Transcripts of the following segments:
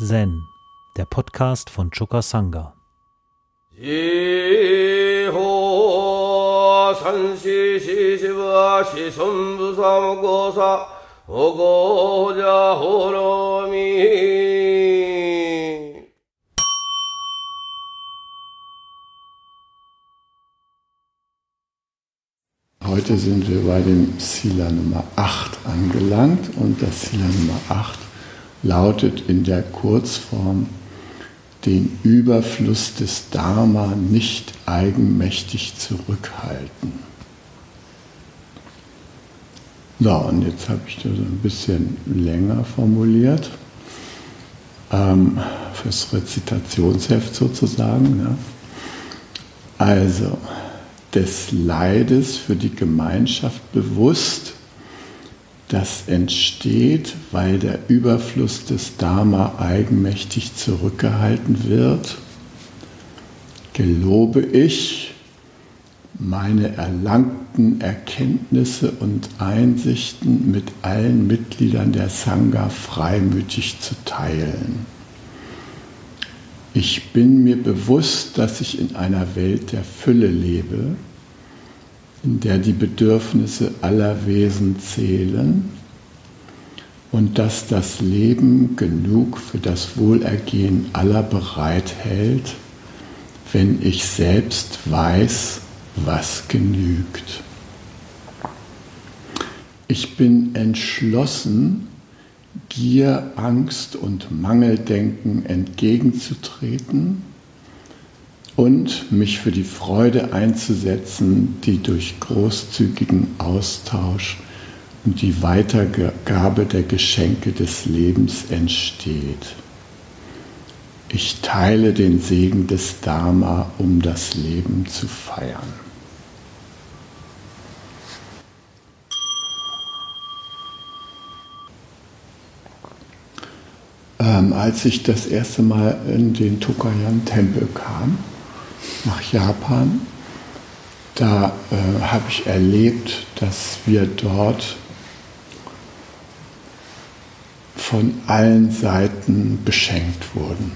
Zen, der Podcast von Choka Sangha. Heute sind wir bei dem Sila Nummer 8 angelangt und das Sila Nummer 8 lautet in der Kurzform, den Überfluss des Dharma nicht eigenmächtig zurückhalten. So, und jetzt habe ich das ein bisschen länger formuliert, ähm, fürs Rezitationsheft sozusagen. Ja. Also, des Leides für die Gemeinschaft bewusst, das entsteht, weil der Überfluss des Dharma eigenmächtig zurückgehalten wird, gelobe ich, meine erlangten Erkenntnisse und Einsichten mit allen Mitgliedern der Sangha freimütig zu teilen. Ich bin mir bewusst, dass ich in einer Welt der Fülle lebe, in der die Bedürfnisse aller Wesen zählen und dass das Leben genug für das Wohlergehen aller bereithält, wenn ich selbst weiß, was genügt. Ich bin entschlossen, Gier, Angst und Mangeldenken entgegenzutreten und mich für die Freude einzusetzen, die durch großzügigen Austausch und die Weitergabe der Geschenke des Lebens entsteht. Ich teile den Segen des Dharma, um das Leben zu feiern. Ähm, als ich das erste Mal in den Tokayan-Tempel kam, nach Japan. Da äh, habe ich erlebt, dass wir dort von allen Seiten beschenkt wurden.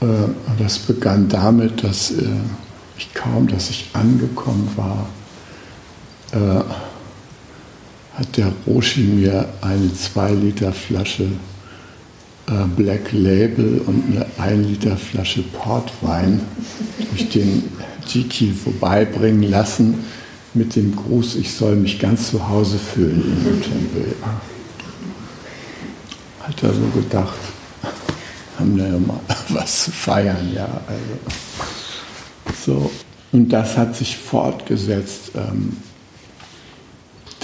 Äh, das begann damit, dass äh, ich kaum, dass ich angekommen war, äh, hat der Roshi mir eine 2 Liter Flasche Black Label und eine 1 Liter Flasche Portwein durch den Jiki vorbeibringen lassen mit dem Gruß, ich soll mich ganz zu Hause fühlen in Tempel. Hat er so gedacht, haben wir ja mal was zu feiern, ja. Also. So. Und das hat sich fortgesetzt. Ähm,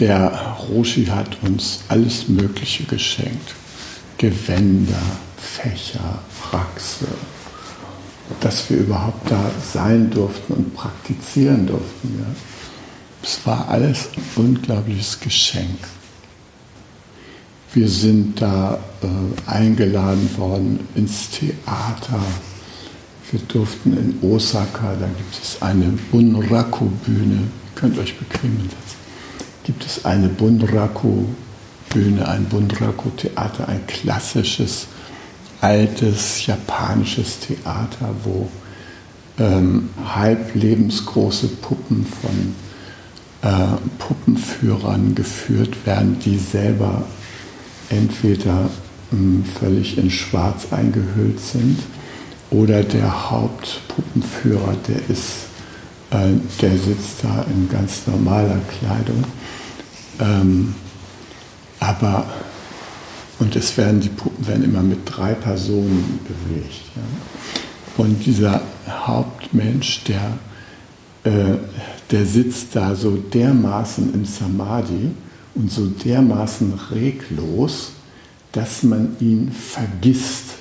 der Roshi hat uns alles Mögliche geschenkt. Gewänder, Fächer, Praxe, dass wir überhaupt da sein durften und praktizieren durften. Ja. Es war alles ein unglaubliches Geschenk. Wir sind da äh, eingeladen worden ins Theater. Wir durften in Osaka, da gibt es eine Bunraku-Bühne, könnt euch bequem hinsetzen, gibt es eine Bunraku-Bühne Bühne, ein Bunraku-Theater, ein klassisches, altes japanisches Theater, wo ähm, halb lebensgroße Puppen von äh, Puppenführern geführt werden, die selber entweder ähm, völlig in Schwarz eingehüllt sind oder der Hauptpuppenführer, der ist, äh, der sitzt da in ganz normaler Kleidung. Ähm, aber, und es werden, die Puppen werden immer mit drei Personen bewegt. Ja. Und dieser Hauptmensch, der, äh, der sitzt da so dermaßen im Samadhi und so dermaßen reglos, dass man ihn vergisst.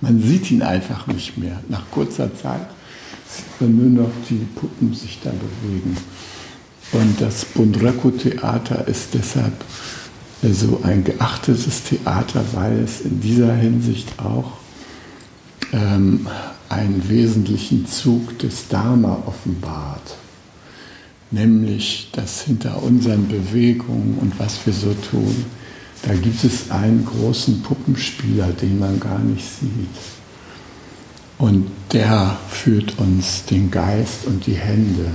Man sieht ihn einfach nicht mehr. Nach kurzer Zeit sieht man nur noch die Puppen sich da bewegen. Und das Bundraku-Theater ist deshalb so ein geachtetes Theater, weil es in dieser Hinsicht auch ähm, einen wesentlichen Zug des Dharma offenbart. Nämlich, dass hinter unseren Bewegungen und was wir so tun, da gibt es einen großen Puppenspieler, den man gar nicht sieht. Und der führt uns den Geist und die Hände.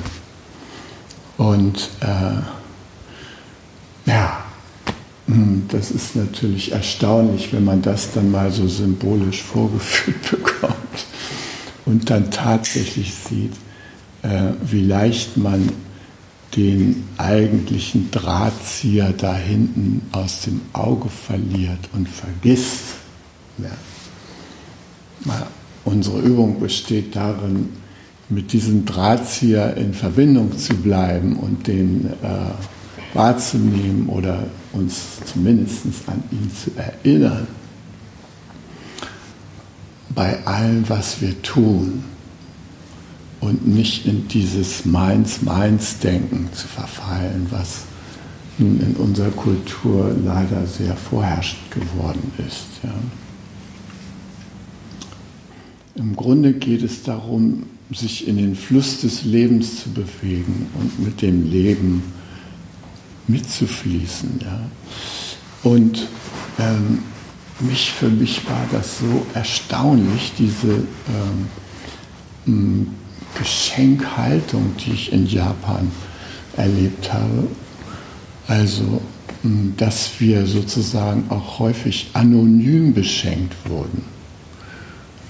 Und äh, ja, das ist natürlich erstaunlich, wenn man das dann mal so symbolisch vorgeführt bekommt und dann tatsächlich sieht, äh, wie leicht man den eigentlichen Drahtzieher da hinten aus dem Auge verliert und vergisst. Ja. Unsere Übung besteht darin, mit diesem Drahtzieher in Verbindung zu bleiben und den äh, wahrzunehmen oder uns zumindest an ihn zu erinnern. Bei allem, was wir tun und nicht in dieses Meins-Meins-Denken zu verfallen, was nun in unserer Kultur leider sehr vorherrschend geworden ist. Ja. Im Grunde geht es darum, sich in den Fluss des Lebens zu bewegen und mit dem Leben mitzufließen. Ja. Und ähm, mich, für mich war das so erstaunlich, diese ähm, Geschenkhaltung, die ich in Japan erlebt habe. Also, dass wir sozusagen auch häufig anonym beschenkt wurden.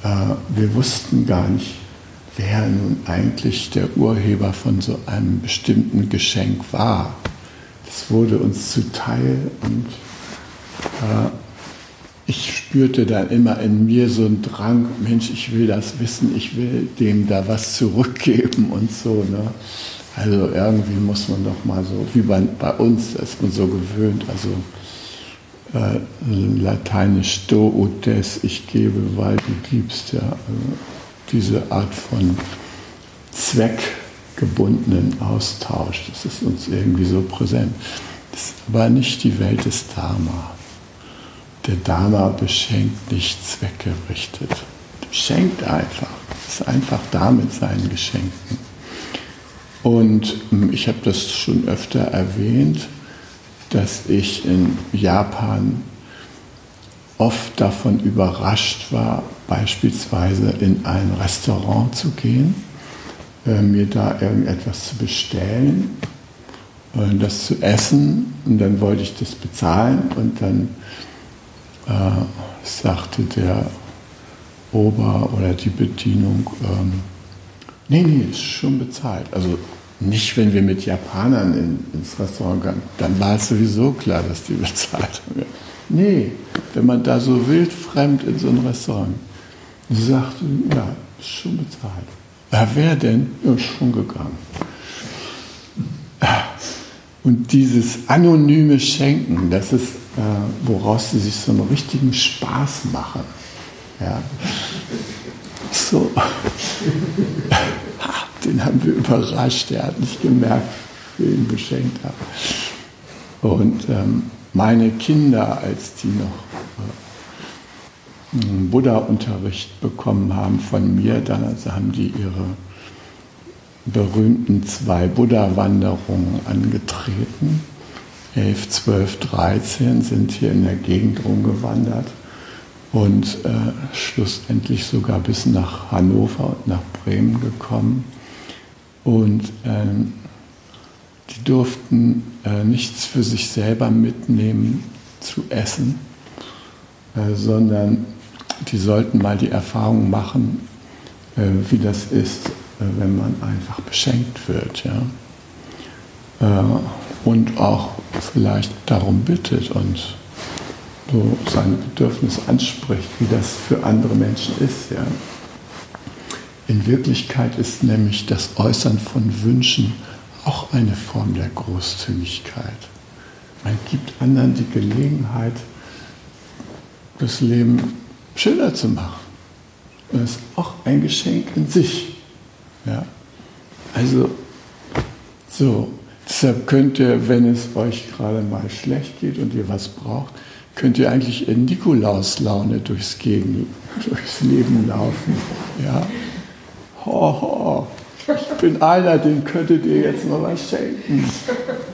Äh, wir wussten gar nicht, wer nun eigentlich der Urheber von so einem bestimmten Geschenk war. Das wurde uns zuteil und äh, ich spürte dann immer in mir so einen Drang, Mensch, ich will das wissen, ich will dem da was zurückgeben und so. Ne? Also irgendwie muss man doch mal so, wie bei, bei uns, ist man so gewöhnt, also äh, lateinisch do ut des, ich gebe, weil du gibst, ja. Also diese Art von zweckgebundenen Austausch, das ist uns irgendwie so präsent. Das war nicht die Welt des Dharma. Der Dharma beschenkt nicht zweckgerichtet. Schenkt einfach. Ist einfach da mit seinen Geschenken. Und hm, ich habe das schon öfter erwähnt, dass ich in Japan oft davon überrascht war, beispielsweise in ein Restaurant zu gehen, mir da irgendetwas zu bestellen, äh, das zu essen und dann wollte ich das bezahlen und dann äh, sagte der Ober oder die Bedienung, ähm, nee, nee, ist schon bezahlt. Also nicht, wenn wir mit Japanern in, ins Restaurant gehen, dann war es sowieso klar, dass die bezahlt haben. Nee, wenn man da so wildfremd in so ein Restaurant, sie sagte, ja, ist schon bezahlt. Ja, wer denn? Ja, schon gegangen. Und dieses anonyme Schenken, das ist äh, woraus sie sich so einen richtigen Spaß machen. Ja. So. Den haben wir überrascht, er hat nicht gemerkt, wir ihn beschenkt haben. Und ähm, meine Kinder, als die noch äh, Buddha-Unterricht bekommen haben von mir, dann also haben die ihre berühmten zwei Buddha-Wanderungen angetreten 11, 12, 13 sind hier in der Gegend rumgewandert und äh, schlussendlich sogar bis nach Hannover und nach Bremen gekommen. Und ähm, die durften äh, nichts für sich selber mitnehmen zu essen, äh, sondern die sollten mal die Erfahrung machen, äh, wie das ist, äh, wenn man einfach beschenkt wird. Ja? Äh, und auch vielleicht darum bittet und so seine Bedürfnisse anspricht, wie das für andere Menschen ist. Ja. In Wirklichkeit ist nämlich das Äußern von Wünschen auch eine Form der Großzügigkeit. Man gibt anderen die Gelegenheit, das Leben schöner zu machen. Und das ist auch ein Geschenk in sich. Ja. Also, so, Deshalb könnt ihr, wenn es euch gerade mal schlecht geht und ihr was braucht, könnt ihr eigentlich in Nikolauslaune durchs, durchs Leben laufen. Ja. Ho, ho. bin einer, den könntet ihr jetzt mal was schenken.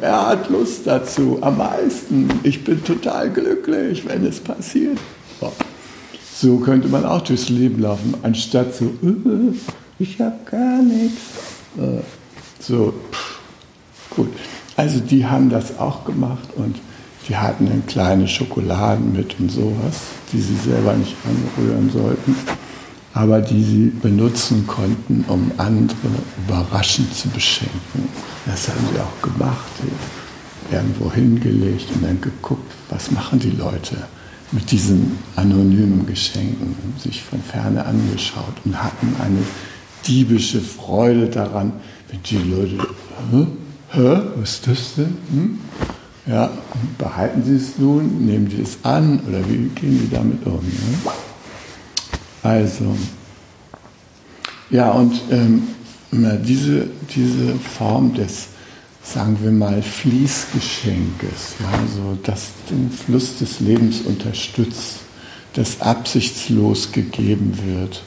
Er hat Lust dazu, am meisten. Ich bin total glücklich, wenn es passiert. So könnte man auch durchs Leben laufen, anstatt so, äh, ich habe gar nichts. Äh, so, pff, gut. Also die haben das auch gemacht und die hatten dann kleine Schokoladen mit und sowas, die sie selber nicht anrühren sollten, aber die sie benutzen konnten, um andere überraschend zu beschenken. Das haben sie auch gemacht. Irgendwo hingelegt und dann geguckt, was machen die Leute mit diesen anonymen Geschenken, sich von ferne angeschaut und hatten eine diebische Freude daran, wenn die Leute, hä, hä was ist das denn? Hm? Ja, behalten Sie es nun, nehmen Sie es an oder wie gehen Sie damit um? Ne? Also, ja, und ähm, diese, diese Form des, sagen wir mal, Fließgeschenkes, ja, so, das den Fluss des Lebens unterstützt, das absichtslos gegeben wird,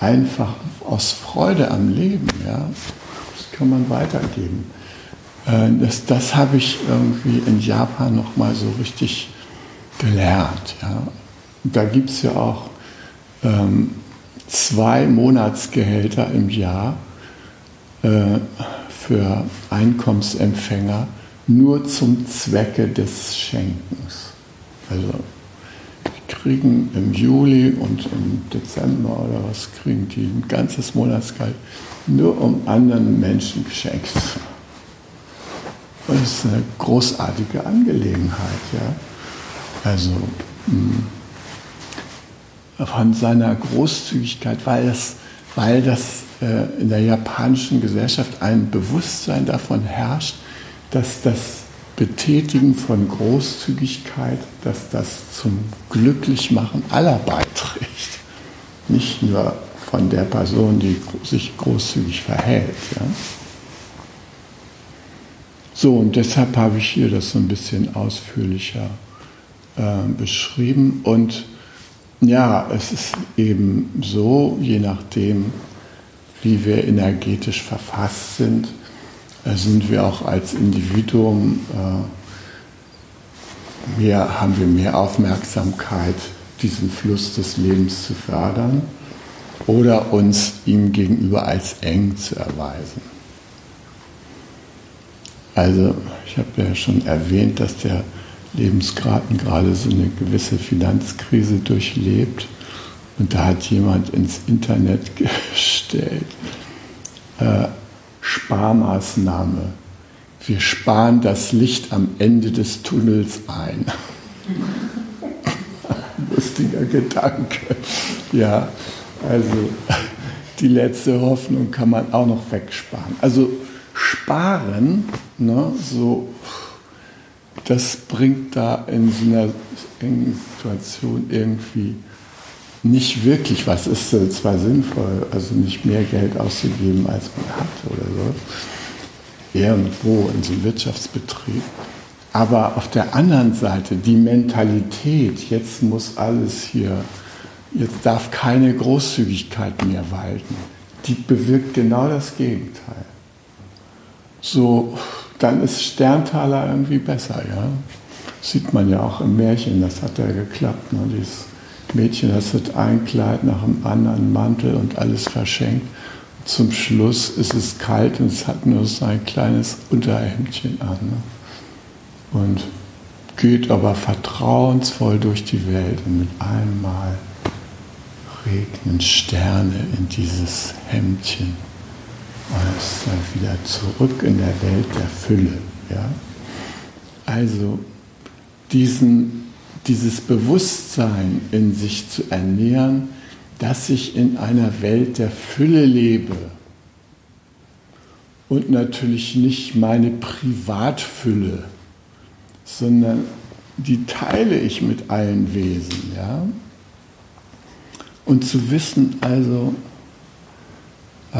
einfach aus Freude am Leben, ja, das kann man weitergeben. Äh, das, das habe ich irgendwie in Japan nochmal so richtig gelernt. Ja. Da gibt es ja auch ähm, zwei Monatsgehälter im Jahr äh, für Einkommensempfänger nur zum Zwecke des Schenkens. Also die kriegen im Juli und im Dezember oder was kriegen die ein ganzes Monatsgehalt nur um anderen Menschen geschenkt. Und das ist eine großartige Angelegenheit. Ja? Also hm, von seiner Großzügigkeit, weil das, weil das in der japanischen Gesellschaft ein Bewusstsein davon herrscht, dass das Betätigen von Großzügigkeit, dass das zum Glücklichmachen aller beiträgt. Nicht nur von der Person, die sich großzügig verhält. Ja? So, und deshalb habe ich hier das so ein bisschen ausführlicher äh, beschrieben. Und ja, es ist eben so, je nachdem, wie wir energetisch verfasst sind, äh, sind wir auch als Individuum, äh, mehr, haben wir mehr Aufmerksamkeit, diesen Fluss des Lebens zu fördern oder uns ihm gegenüber als eng zu erweisen. Also ich habe ja schon erwähnt, dass der Lebensgraden gerade so eine gewisse Finanzkrise durchlebt. Und da hat jemand ins Internet gestellt, äh, Sparmaßnahme. Wir sparen das Licht am Ende des Tunnels ein. Lustiger Gedanke. Ja, also die letzte Hoffnung kann man auch noch wegsparen. Also Sparen, ne, so, das bringt da in so einer engen Situation irgendwie nicht wirklich was. Ist zwar sinnvoll, also nicht mehr Geld auszugeben, als man hat oder so, irgendwo in so einem Wirtschaftsbetrieb. Aber auf der anderen Seite die Mentalität, jetzt muss alles hier, jetzt darf keine Großzügigkeit mehr walten, die bewirkt genau das Gegenteil so, dann ist Sterntaler irgendwie besser, ja. Sieht man ja auch im Märchen, das hat ja geklappt. Ne? Dieses Mädchen, das hat ein Kleid nach dem anderen, Mantel und alles verschenkt. Zum Schluss ist es kalt und es hat nur sein kleines Unterhemdchen an. Ne? Und geht aber vertrauensvoll durch die Welt und mit einmal regnen Sterne in dieses Hemdchen. Und ist dann wieder zurück in der Welt der Fülle. Ja? Also diesen, dieses Bewusstsein in sich zu ernähren, dass ich in einer Welt der Fülle lebe und natürlich nicht meine Privatfülle, sondern die teile ich mit allen Wesen. Ja? Und zu wissen also, äh,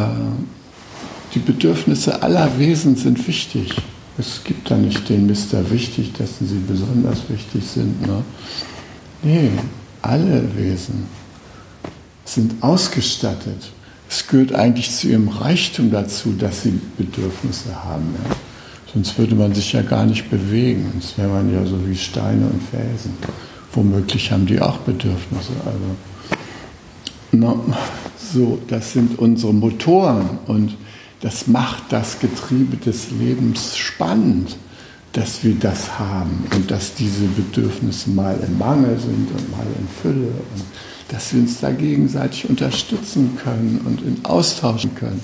die Bedürfnisse aller Wesen sind wichtig. Es gibt da nicht den Mister wichtig, dessen sie besonders wichtig sind. Ne? Nee, alle Wesen sind ausgestattet es gehört eigentlich zu ihrem Reichtum dazu, dass sie Bedürfnisse haben. Ja? Sonst würde man sich ja gar nicht bewegen. Sonst wäre man ja so wie Steine und Felsen. Womöglich haben die auch Bedürfnisse. Also, na, so, das sind unsere Motoren und das macht das Getriebe des Lebens spannend, dass wir das haben und dass diese Bedürfnisse mal im Mangel sind und mal in Fülle und dass wir uns da gegenseitig unterstützen können und in austauschen können.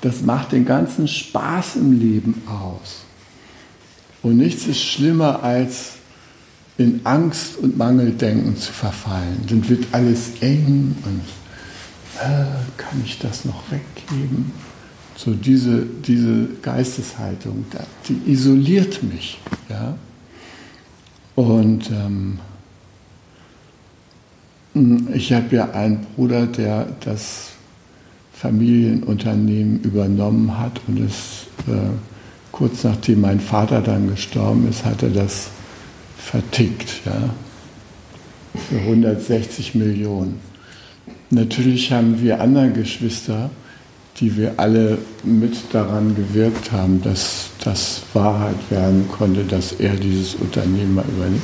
Das macht den ganzen Spaß im Leben aus. Und nichts ist schlimmer als in Angst und Mangeldenken zu verfallen. Dann wird alles eng und äh, kann ich das noch weggeben? So diese, diese Geisteshaltung, die isoliert mich. Ja? Und ähm, ich habe ja einen Bruder, der das Familienunternehmen übernommen hat und es äh, kurz nachdem mein Vater dann gestorben ist, hat er das vertickt, ja, für 160 Millionen. Natürlich haben wir andere Geschwister, die wir alle mit daran gewirkt haben, dass das Wahrheit werden konnte, dass er dieses Unternehmen übernimmt,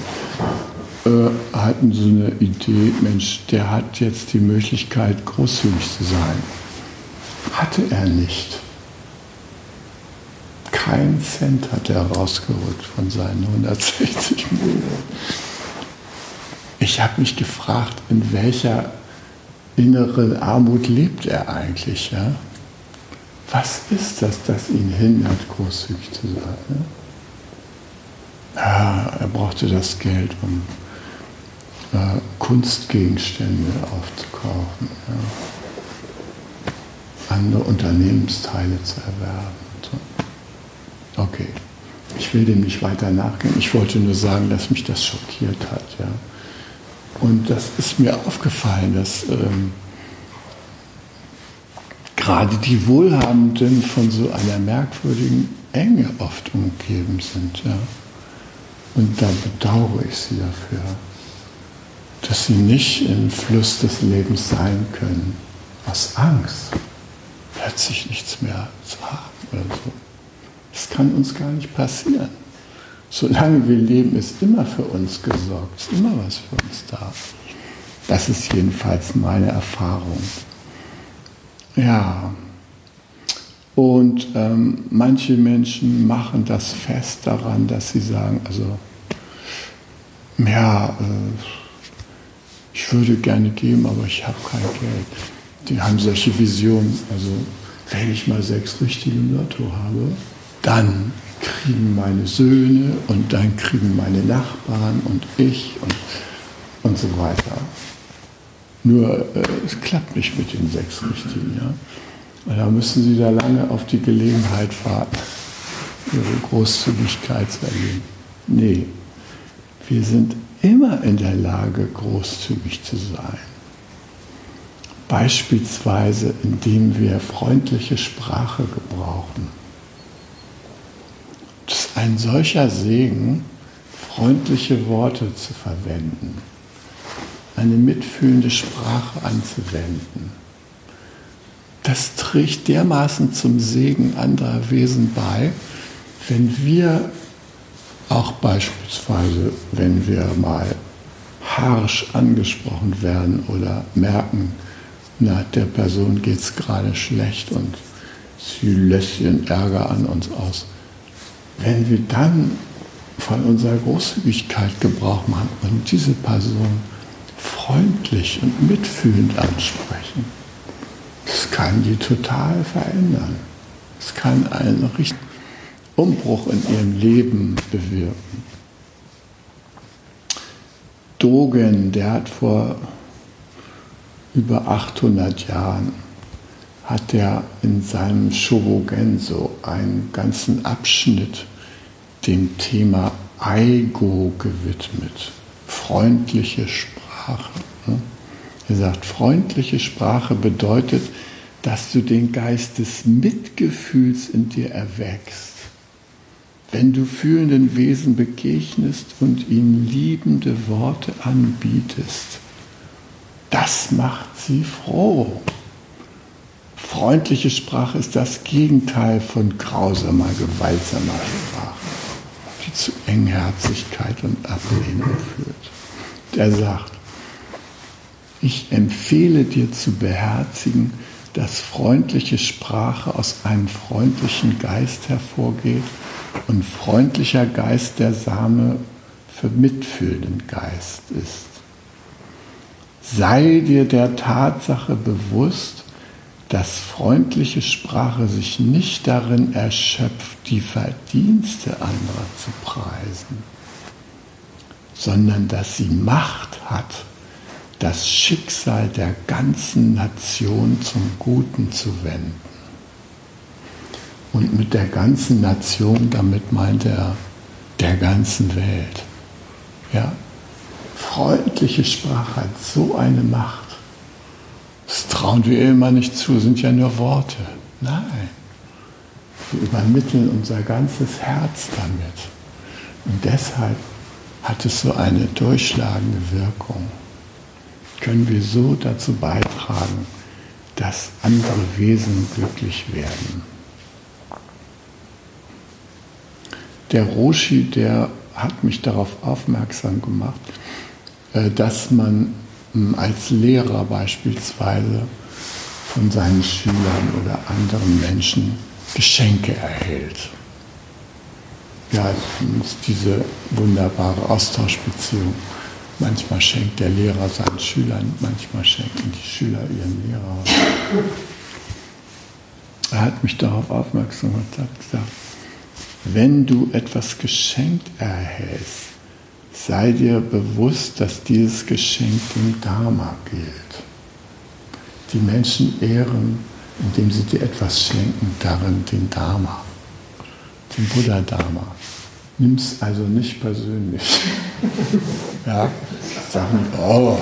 äh, hatten so eine Idee, Mensch, der hat jetzt die Möglichkeit, großzügig zu sein. Hatte er nicht. Kein Cent hat er rausgeholt von seinen 160 Millionen. Ich habe mich gefragt, in welcher inneren Armut lebt er eigentlich? Ja? Was ist das, das ihn hindert, großzügig zu sein? Ne? Ja, er brauchte das Geld, um äh, Kunstgegenstände aufzukaufen, ja? andere Unternehmensteile zu erwerben. So. Okay, ich will dem nicht weiter nachgehen. Ich wollte nur sagen, dass mich das schockiert hat. Ja? Und das ist mir aufgefallen, dass ähm, gerade die Wohlhabenden von so einer merkwürdigen Enge oft umgeben sind. Ja. Und da bedauere ich sie dafür, dass sie nicht im Fluss des Lebens sein können, aus Angst, plötzlich nichts mehr zu haben oder so. Das kann uns gar nicht passieren. Solange wir leben, ist immer für uns gesorgt, ist immer was für uns da. Das ist jedenfalls meine Erfahrung. Ja. Und ähm, manche Menschen machen das fest daran, dass sie sagen, also, ja, äh, ich würde gerne geben, aber ich habe kein Geld. Die haben solche Visionen. Also, wenn ich mal sechs richtige Lotto habe, dann kriegen meine Söhne und dann kriegen meine Nachbarn und ich und, und so weiter. Nur äh, es klappt nicht mit den sechs Richtigen. Ja? Da müssen Sie da lange auf die Gelegenheit warten, Ihre Großzügigkeit zu erleben. Nee, wir sind immer in der Lage, großzügig zu sein. Beispielsweise, indem wir freundliche Sprache gebrauchen. Das ist ein solcher Segen, freundliche Worte zu verwenden eine mitfühlende Sprache anzuwenden. Das trägt dermaßen zum Segen anderer Wesen bei, wenn wir auch beispielsweise, wenn wir mal harsch angesprochen werden oder merken, na, der Person geht es gerade schlecht und sie lässt ihren Ärger an uns aus. Wenn wir dann von unserer Großzügigkeit Gebrauch machen und diese Person freundlich und mitfühlend ansprechen. Das kann die total verändern. Es kann einen richtigen Umbruch in ihrem Leben bewirken. Dogen, der hat vor über 800 Jahren hat er in seinem Shobogenso einen ganzen Abschnitt dem Thema Aigo gewidmet. Freundliche Sprache. Sprache. Ne? Er sagt, freundliche Sprache bedeutet, dass du den Geist des Mitgefühls in dir erwächst. Wenn du fühlenden Wesen begegnest und ihnen liebende Worte anbietest, das macht sie froh. Freundliche Sprache ist das Gegenteil von grausamer, gewaltsamer Sprache, die zu Engherzigkeit und Ablehnung führt. Der sagt, ich empfehle dir zu beherzigen, dass freundliche Sprache aus einem freundlichen Geist hervorgeht und freundlicher Geist der Same für mitfühlenden Geist ist. Sei dir der Tatsache bewusst, dass freundliche Sprache sich nicht darin erschöpft, die Verdienste anderer zu preisen, sondern dass sie Macht hat, das Schicksal der ganzen Nation zum Guten zu wenden. Und mit der ganzen Nation, damit meint er der ganzen Welt. Ja, freundliche Sprache hat so eine Macht. Das trauen wir immer nicht zu, sind ja nur Worte. Nein, wir übermitteln unser ganzes Herz damit. Und deshalb hat es so eine durchschlagende Wirkung können wir so dazu beitragen, dass andere Wesen glücklich werden. Der Roshi, der hat mich darauf aufmerksam gemacht, äh, dass man hm, als Lehrer beispielsweise von seinen Schülern oder anderen Menschen Geschenke erhält. Ja, diese wunderbare Austauschbeziehung. Manchmal schenkt der Lehrer seinen Schülern, manchmal schenken die Schüler ihren Lehrer. Er hat mich darauf aufmerksam gemacht und hat gesagt, wenn du etwas geschenkt erhältst, sei dir bewusst, dass dieses Geschenk dem Dharma gilt. Die Menschen ehren, indem sie dir etwas schenken, darin den Dharma, den Buddha-Dharma. Nimm es also nicht persönlich. ja, sag nicht, oh,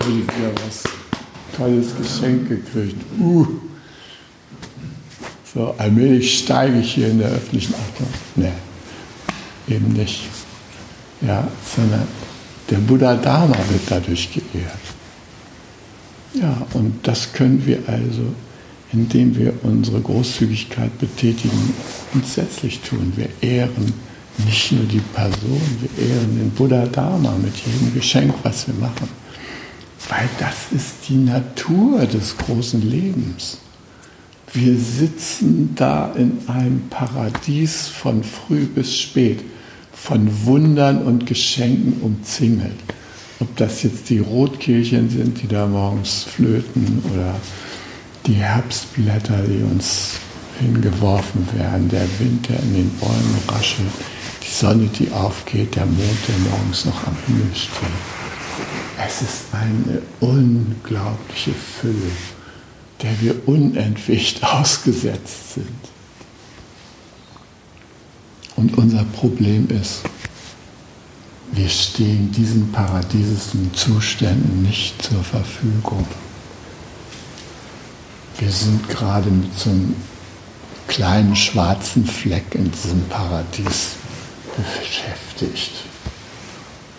habe ich wieder was tolles Geschenk gekriegt. Uh. So, allmählich steige ich hier in der öffentlichen Achtung. Nee, eben nicht. Ja, sondern der Buddha Dharma wird dadurch geehrt. Ja, und das können wir also, indem wir unsere Großzügigkeit betätigen, grundsätzlich tun. Wir ehren nicht nur die Person, wir ehren den Buddha Dharma mit jedem Geschenk, was wir machen. Weil das ist die Natur des großen Lebens. Wir sitzen da in einem Paradies von früh bis spät, von Wundern und Geschenken umzingelt. Ob das jetzt die Rotkehlchen sind, die da morgens flöten, oder die Herbstblätter, die uns hingeworfen werden, der Wind, der in den Bäumen raschelt, die Sonne, die aufgeht, der Mond, der morgens noch am Himmel steht. Es ist eine unglaubliche Fülle, der wir unentwischt ausgesetzt sind. Und unser Problem ist, wir stehen diesen paradiesischen Zuständen nicht zur Verfügung. Wir sind gerade mit so einem kleinen schwarzen Fleck in diesem Paradies beschäftigt.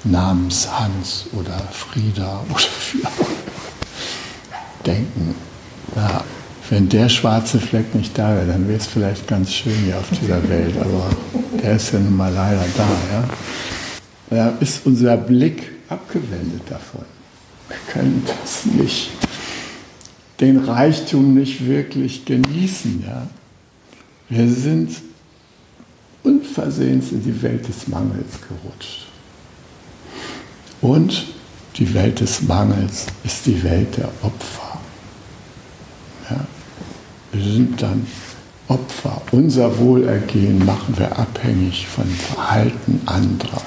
Namens Hans oder Frieda oder wie denken, na, wenn der schwarze Fleck nicht da wäre, dann wäre es vielleicht ganz schön hier auf dieser Welt, aber der ist ja nun mal leider da. Ja? Da ist unser Blick abgewendet davon. Wir können das nicht, den Reichtum nicht wirklich genießen. Ja? Wir sind unversehens in die Welt des Mangels gerutscht. Und die Welt des Mangels ist die Welt der Opfer. Ja? Wir sind dann Opfer. Unser Wohlergehen machen wir abhängig von Verhalten anderer,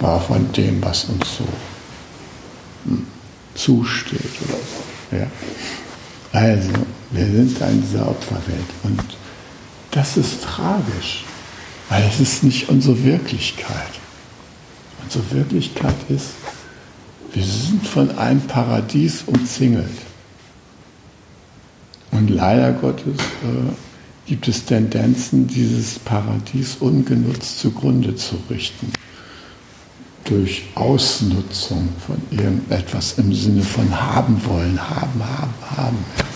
war von dem, was uns so hm, zusteht oder so. Ja? Also, wir sind da in dieser Opferwelt und das ist tragisch, weil es ist nicht unsere Wirklichkeit. Unsere Wirklichkeit ist, wir sind von einem Paradies umzingelt. Und leider Gottes äh, gibt es Tendenzen, dieses Paradies ungenutzt zugrunde zu richten. Durch Ausnutzung von irgendetwas im Sinne von haben wollen, haben, haben, haben.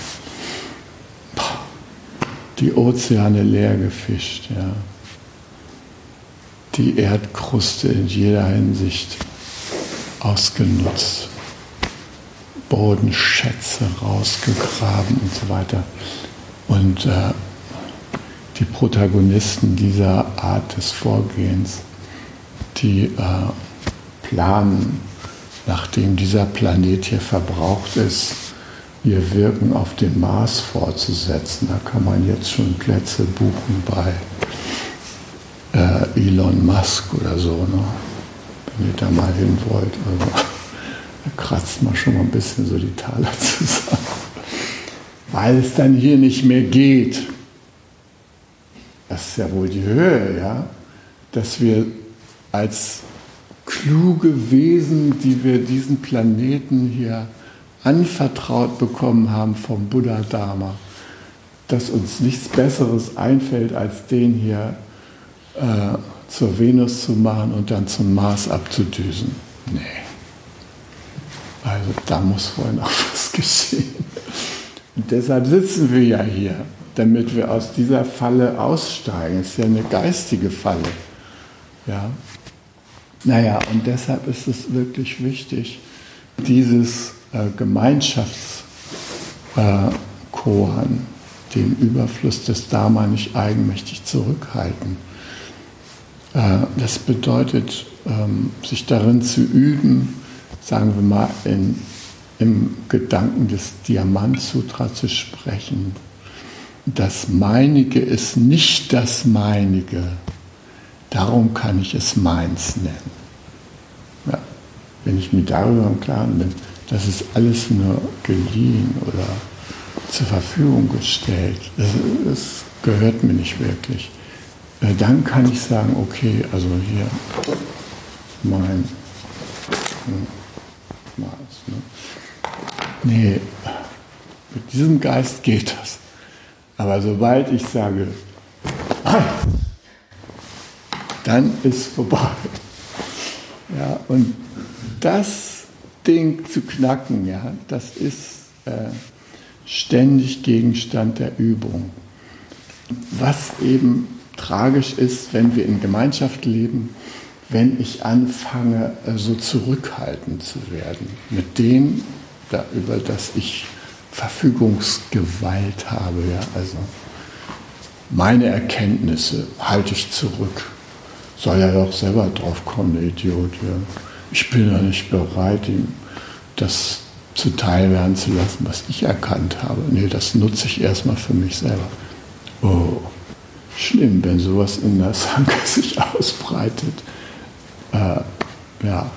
Die Ozeane leer gefischt, ja. die Erdkruste in jeder Hinsicht ausgenutzt, Bodenschätze rausgegraben und so weiter. Und äh, die Protagonisten dieser Art des Vorgehens, die äh, planen, nachdem dieser Planet hier verbraucht ist, ihr Wirken auf dem Mars fortzusetzen. Da kann man jetzt schon Plätze buchen bei äh, Elon Musk oder so, ne? wenn ihr da mal hin wollt. Also, da kratzt man schon mal ein bisschen so die Taler zusammen. Weil es dann hier nicht mehr geht. Das ist ja wohl die Höhe, ja? dass wir als kluge Wesen, die wir diesen Planeten hier anvertraut bekommen haben vom Buddha Dharma, dass uns nichts Besseres einfällt, als den hier äh, zur Venus zu machen und dann zum Mars abzudüsen. Nee. Also da muss wohl noch was geschehen. Und deshalb sitzen wir ja hier, damit wir aus dieser Falle aussteigen. Es ist ja eine geistige Falle. Ja. Naja, und deshalb ist es wirklich wichtig, dieses Gemeinschaftskoan, äh, den Überfluss des Dharma nicht eigenmächtig zurückhalten. Äh, das bedeutet, ähm, sich darin zu üben, sagen wir mal, in, im Gedanken des Diamant-Sutra zu sprechen. Das Meinige ist nicht das Meinige, darum kann ich es meins nennen. Ja, wenn ich mir darüber im Klaren bin, das ist alles nur geliehen oder zur Verfügung gestellt. Das, das gehört mir nicht wirklich. Äh, dann kann ich sagen, okay, also hier mein hm, Maß. Ne? Nee, mit diesem Geist geht das. Aber sobald ich sage, dann ist vorbei. Ja, und das Ding zu knacken, ja, das ist äh, ständig Gegenstand der Übung. Was eben tragisch ist, wenn wir in Gemeinschaft leben, wenn ich anfange, äh, so zurückhaltend zu werden mit dem, da, über das ich Verfügungsgewalt habe. Ja, also meine Erkenntnisse halte ich zurück. Soll ja doch selber drauf kommen, der Idiot. Ja ich bin ja nicht bereit, ihm das zuteil werden zu lassen, was ich erkannt habe. Nee, das nutze ich erstmal für mich selber. Oh, schlimm, wenn sowas in der Sangha sich ausbreitet. Äh, ja,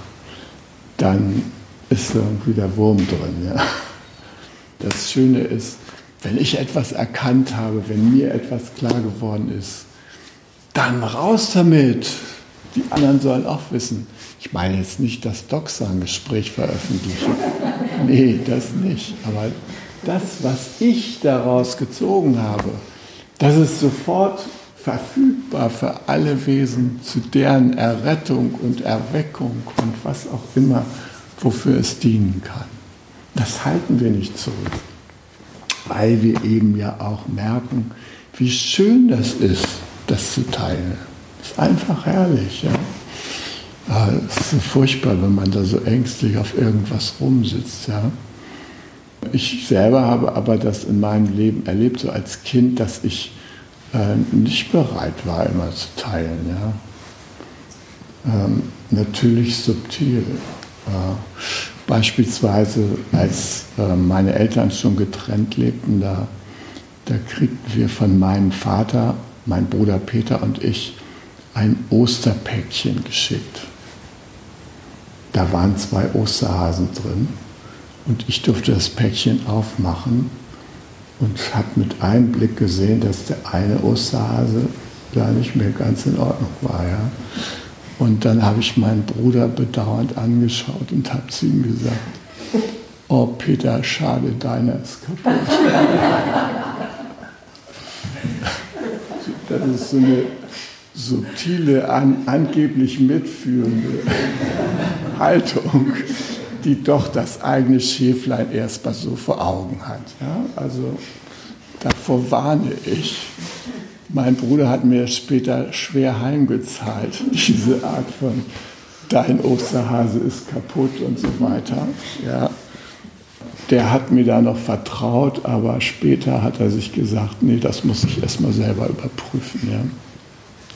dann ist irgendwie der Wurm drin. Ja. Das Schöne ist, wenn ich etwas erkannt habe, wenn mir etwas klar geworden ist, dann raus damit. Die anderen sollen auch wissen, ich meine jetzt nicht das Doxa-Gespräch veröffentlichen. Nee, das nicht. Aber das, was ich daraus gezogen habe, das ist sofort verfügbar für alle Wesen zu deren Errettung und Erweckung und was auch immer, wofür es dienen kann. Das halten wir nicht zurück, weil wir eben ja auch merken, wie schön das ist, das zu teilen. Das ist einfach herrlich. Ja? Ah, es ist so furchtbar, wenn man da so ängstlich auf irgendwas rumsitzt. Ja. Ich selber habe aber das in meinem Leben erlebt, so als Kind, dass ich äh, nicht bereit war, immer zu teilen. Ja. Ähm, natürlich subtil. Äh, beispielsweise, als äh, meine Eltern schon getrennt lebten, da, da kriegten wir von meinem Vater, mein Bruder Peter und ich, ein Osterpäckchen geschickt. Da waren zwei Osterhasen drin und ich durfte das Päckchen aufmachen und habe mit einem Blick gesehen, dass der eine Osterhase da nicht mehr ganz in Ordnung war. Ja? Und dann habe ich meinen Bruder bedauernd angeschaut und habe zu ihm gesagt, oh Peter, schade, deiner ist kaputt. Das ist so eine subtile, an, angeblich mitführende Haltung, die doch das eigene Schäflein erst mal so vor Augen hat. Ja? Also davor warne ich. Mein Bruder hat mir später schwer heimgezahlt, diese Art von dein Osterhase ist kaputt und so weiter. Ja. Der hat mir da noch vertraut, aber später hat er sich gesagt, nee, das muss ich erstmal selber überprüfen. Ja.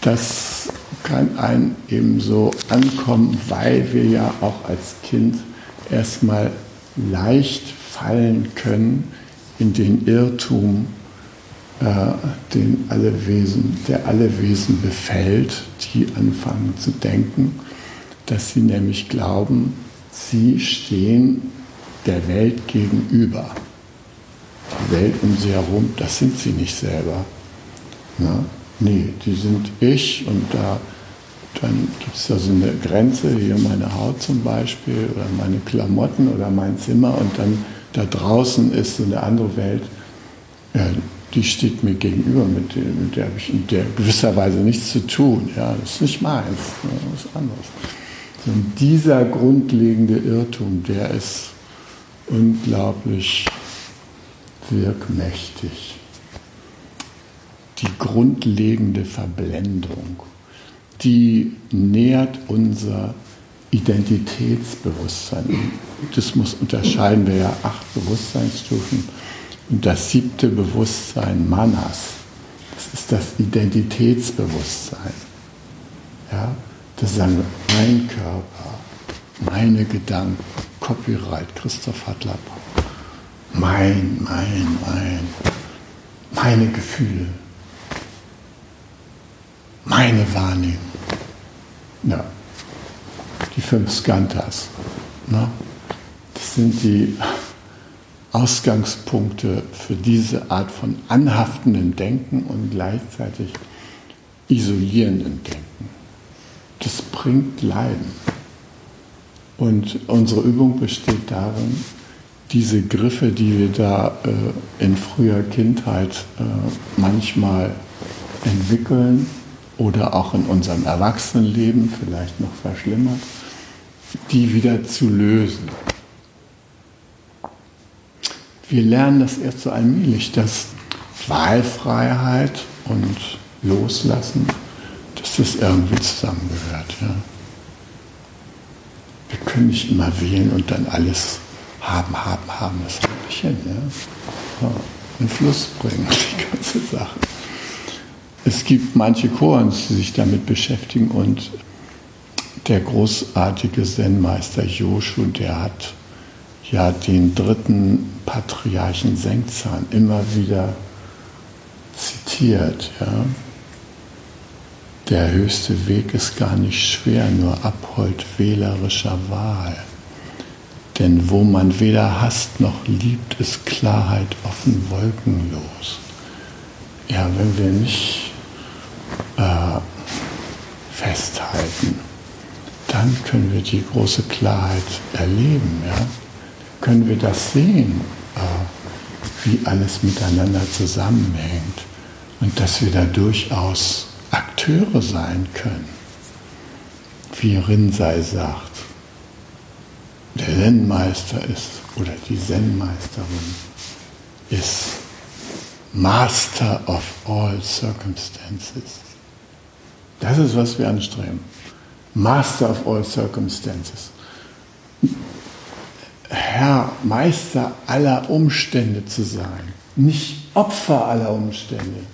Das kann einem eben so ankommen, weil wir ja auch als Kind erstmal leicht fallen können in den Irrtum, äh, den alle Wesen, der alle Wesen befällt, die anfangen zu denken, dass sie nämlich glauben, sie stehen der Welt gegenüber. Die Welt um sie herum, das sind sie nicht selber. Na? Nee, die sind ich und da dann gibt es da so eine Grenze, hier meine Haut zum Beispiel oder meine Klamotten oder mein Zimmer und dann da draußen ist so eine andere Welt, ja, die steht mir gegenüber, mit, der, mit der habe ich in der gewisserweise nichts zu tun. Ja, das ist nicht meins, das ist anderes. Und dieser grundlegende Irrtum, der ist unglaublich wirkmächtig. Die grundlegende Verblendung, die nährt unser Identitätsbewusstsein. Im Buddhismus unterscheiden wir ja acht Bewusstseinsstufen. Und das siebte Bewusstsein, Manas, das ist das Identitätsbewusstsein. Ja? Das sagen wir, mein Körper, meine Gedanken, Copyright, Christoph Hartlapp, mein, mein, mein, meine Gefühle, meine Wahrnehmung. Ja, die fünf Skantas. Ne? Das sind die Ausgangspunkte für diese Art von anhaftenden Denken und gleichzeitig isolierenden Denken das bringt Leiden. Und unsere Übung besteht darin, diese Griffe, die wir da äh, in früher Kindheit äh, manchmal entwickeln oder auch in unserem Erwachsenenleben vielleicht noch verschlimmert, die wieder zu lösen. Wir lernen das erst so allmählich, dass Wahlfreiheit und Loslassen dass das irgendwie zusammengehört. Ja. Wir können nicht immer wählen und dann alles haben, haben, haben. Das haut nicht hin. Ja. In Fluss bringen, die ganze Sache. Es gibt manche Koans, die sich damit beschäftigen und der großartige Zen-Meister Joshu, der hat ja den dritten Patriarchen Sengzan immer wieder zitiert. Ja. Der höchste Weg ist gar nicht schwer, nur Abhold wählerischer Wahl. Denn wo man weder hasst noch liebt, ist Klarheit offen wolkenlos. Ja, wenn wir nicht äh, festhalten, dann können wir die große Klarheit erleben. Ja? Können wir das sehen, äh, wie alles miteinander zusammenhängt und dass wir da durchaus Akteure sein können. Wie Rinzai sagt, der Zen-Meister ist, oder die Zen-Meisterin ist Master of all circumstances. Das ist, was wir anstreben. Master of all circumstances. Herr, Meister aller Umstände zu sein, nicht Opfer aller Umstände.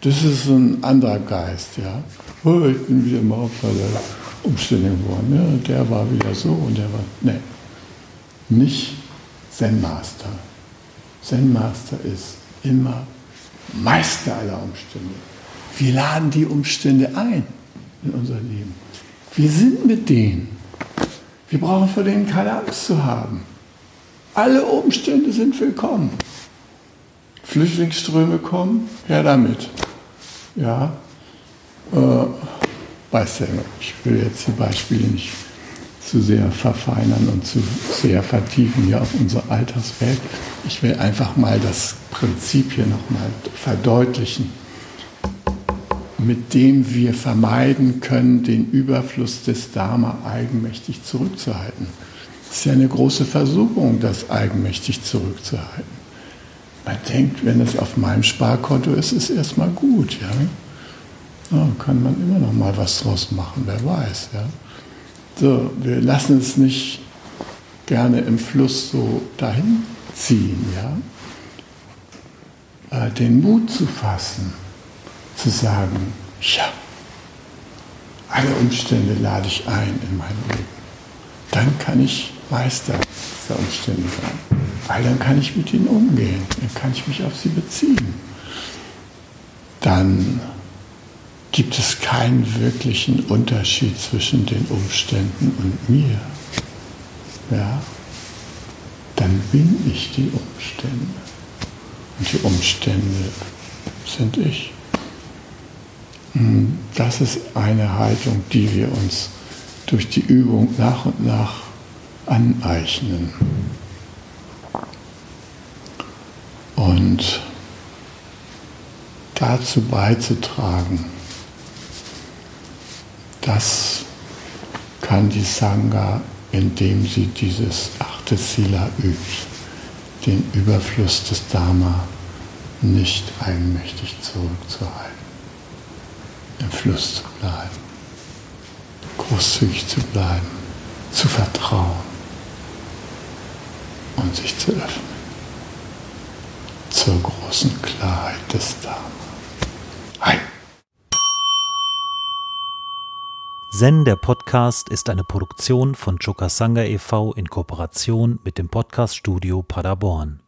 Das ist ein anderer Geist, ja. Oh, ich bin wieder im Opfer der Umstände geworden. Ja, der war wieder so und der war. Nee. Nicht Zen-Master. Zen-Master ist immer Meister aller Umstände. Wir laden die Umstände ein in unser Leben. Wir sind mit denen. Wir brauchen vor denen keine Angst zu haben. Alle Umstände sind willkommen. Flüchtlingsströme kommen, her damit. Ja, äh, weiß ja, ich will jetzt die Beispiele nicht zu sehr verfeinern und zu sehr vertiefen hier auf unsere Alltagswelt. Ich will einfach mal das Prinzip hier nochmal verdeutlichen, mit dem wir vermeiden können, den Überfluss des Dharma eigenmächtig zurückzuhalten. Es ist ja eine große Versuchung, das eigenmächtig zurückzuhalten. Man denkt, wenn es auf meinem Sparkonto ist, ist erstmal gut. Ja? ja? kann man immer noch mal was draus machen, wer weiß. Ja? So, wir lassen es nicht gerne im Fluss so dahin ziehen. Ja? Äh, den Mut zu fassen, zu sagen, ja, alle Umstände lade ich ein in mein Leben. Dann kann ich Meister dieser Umstände sein. Weil dann kann ich mit ihnen umgehen, dann kann ich mich auf sie beziehen. Dann gibt es keinen wirklichen Unterschied zwischen den Umständen und mir. Ja? Dann bin ich die Umstände. Und die Umstände sind ich. Hm, das ist eine Haltung, die wir uns durch die Übung nach und nach aneignen. Und dazu beizutragen, das kann die Sangha, indem sie dieses achte Sila übt, den Überfluss des Dharma nicht eigenmächtig zurückzuhalten, im Fluss zu bleiben, großzügig zu bleiben, zu vertrauen und sich zu öffnen zur großen Klarheit des Dharma. Hi. Zen, der Podcast, ist eine Produktion von Chokasanga e.V. in Kooperation mit dem Podcaststudio Paderborn.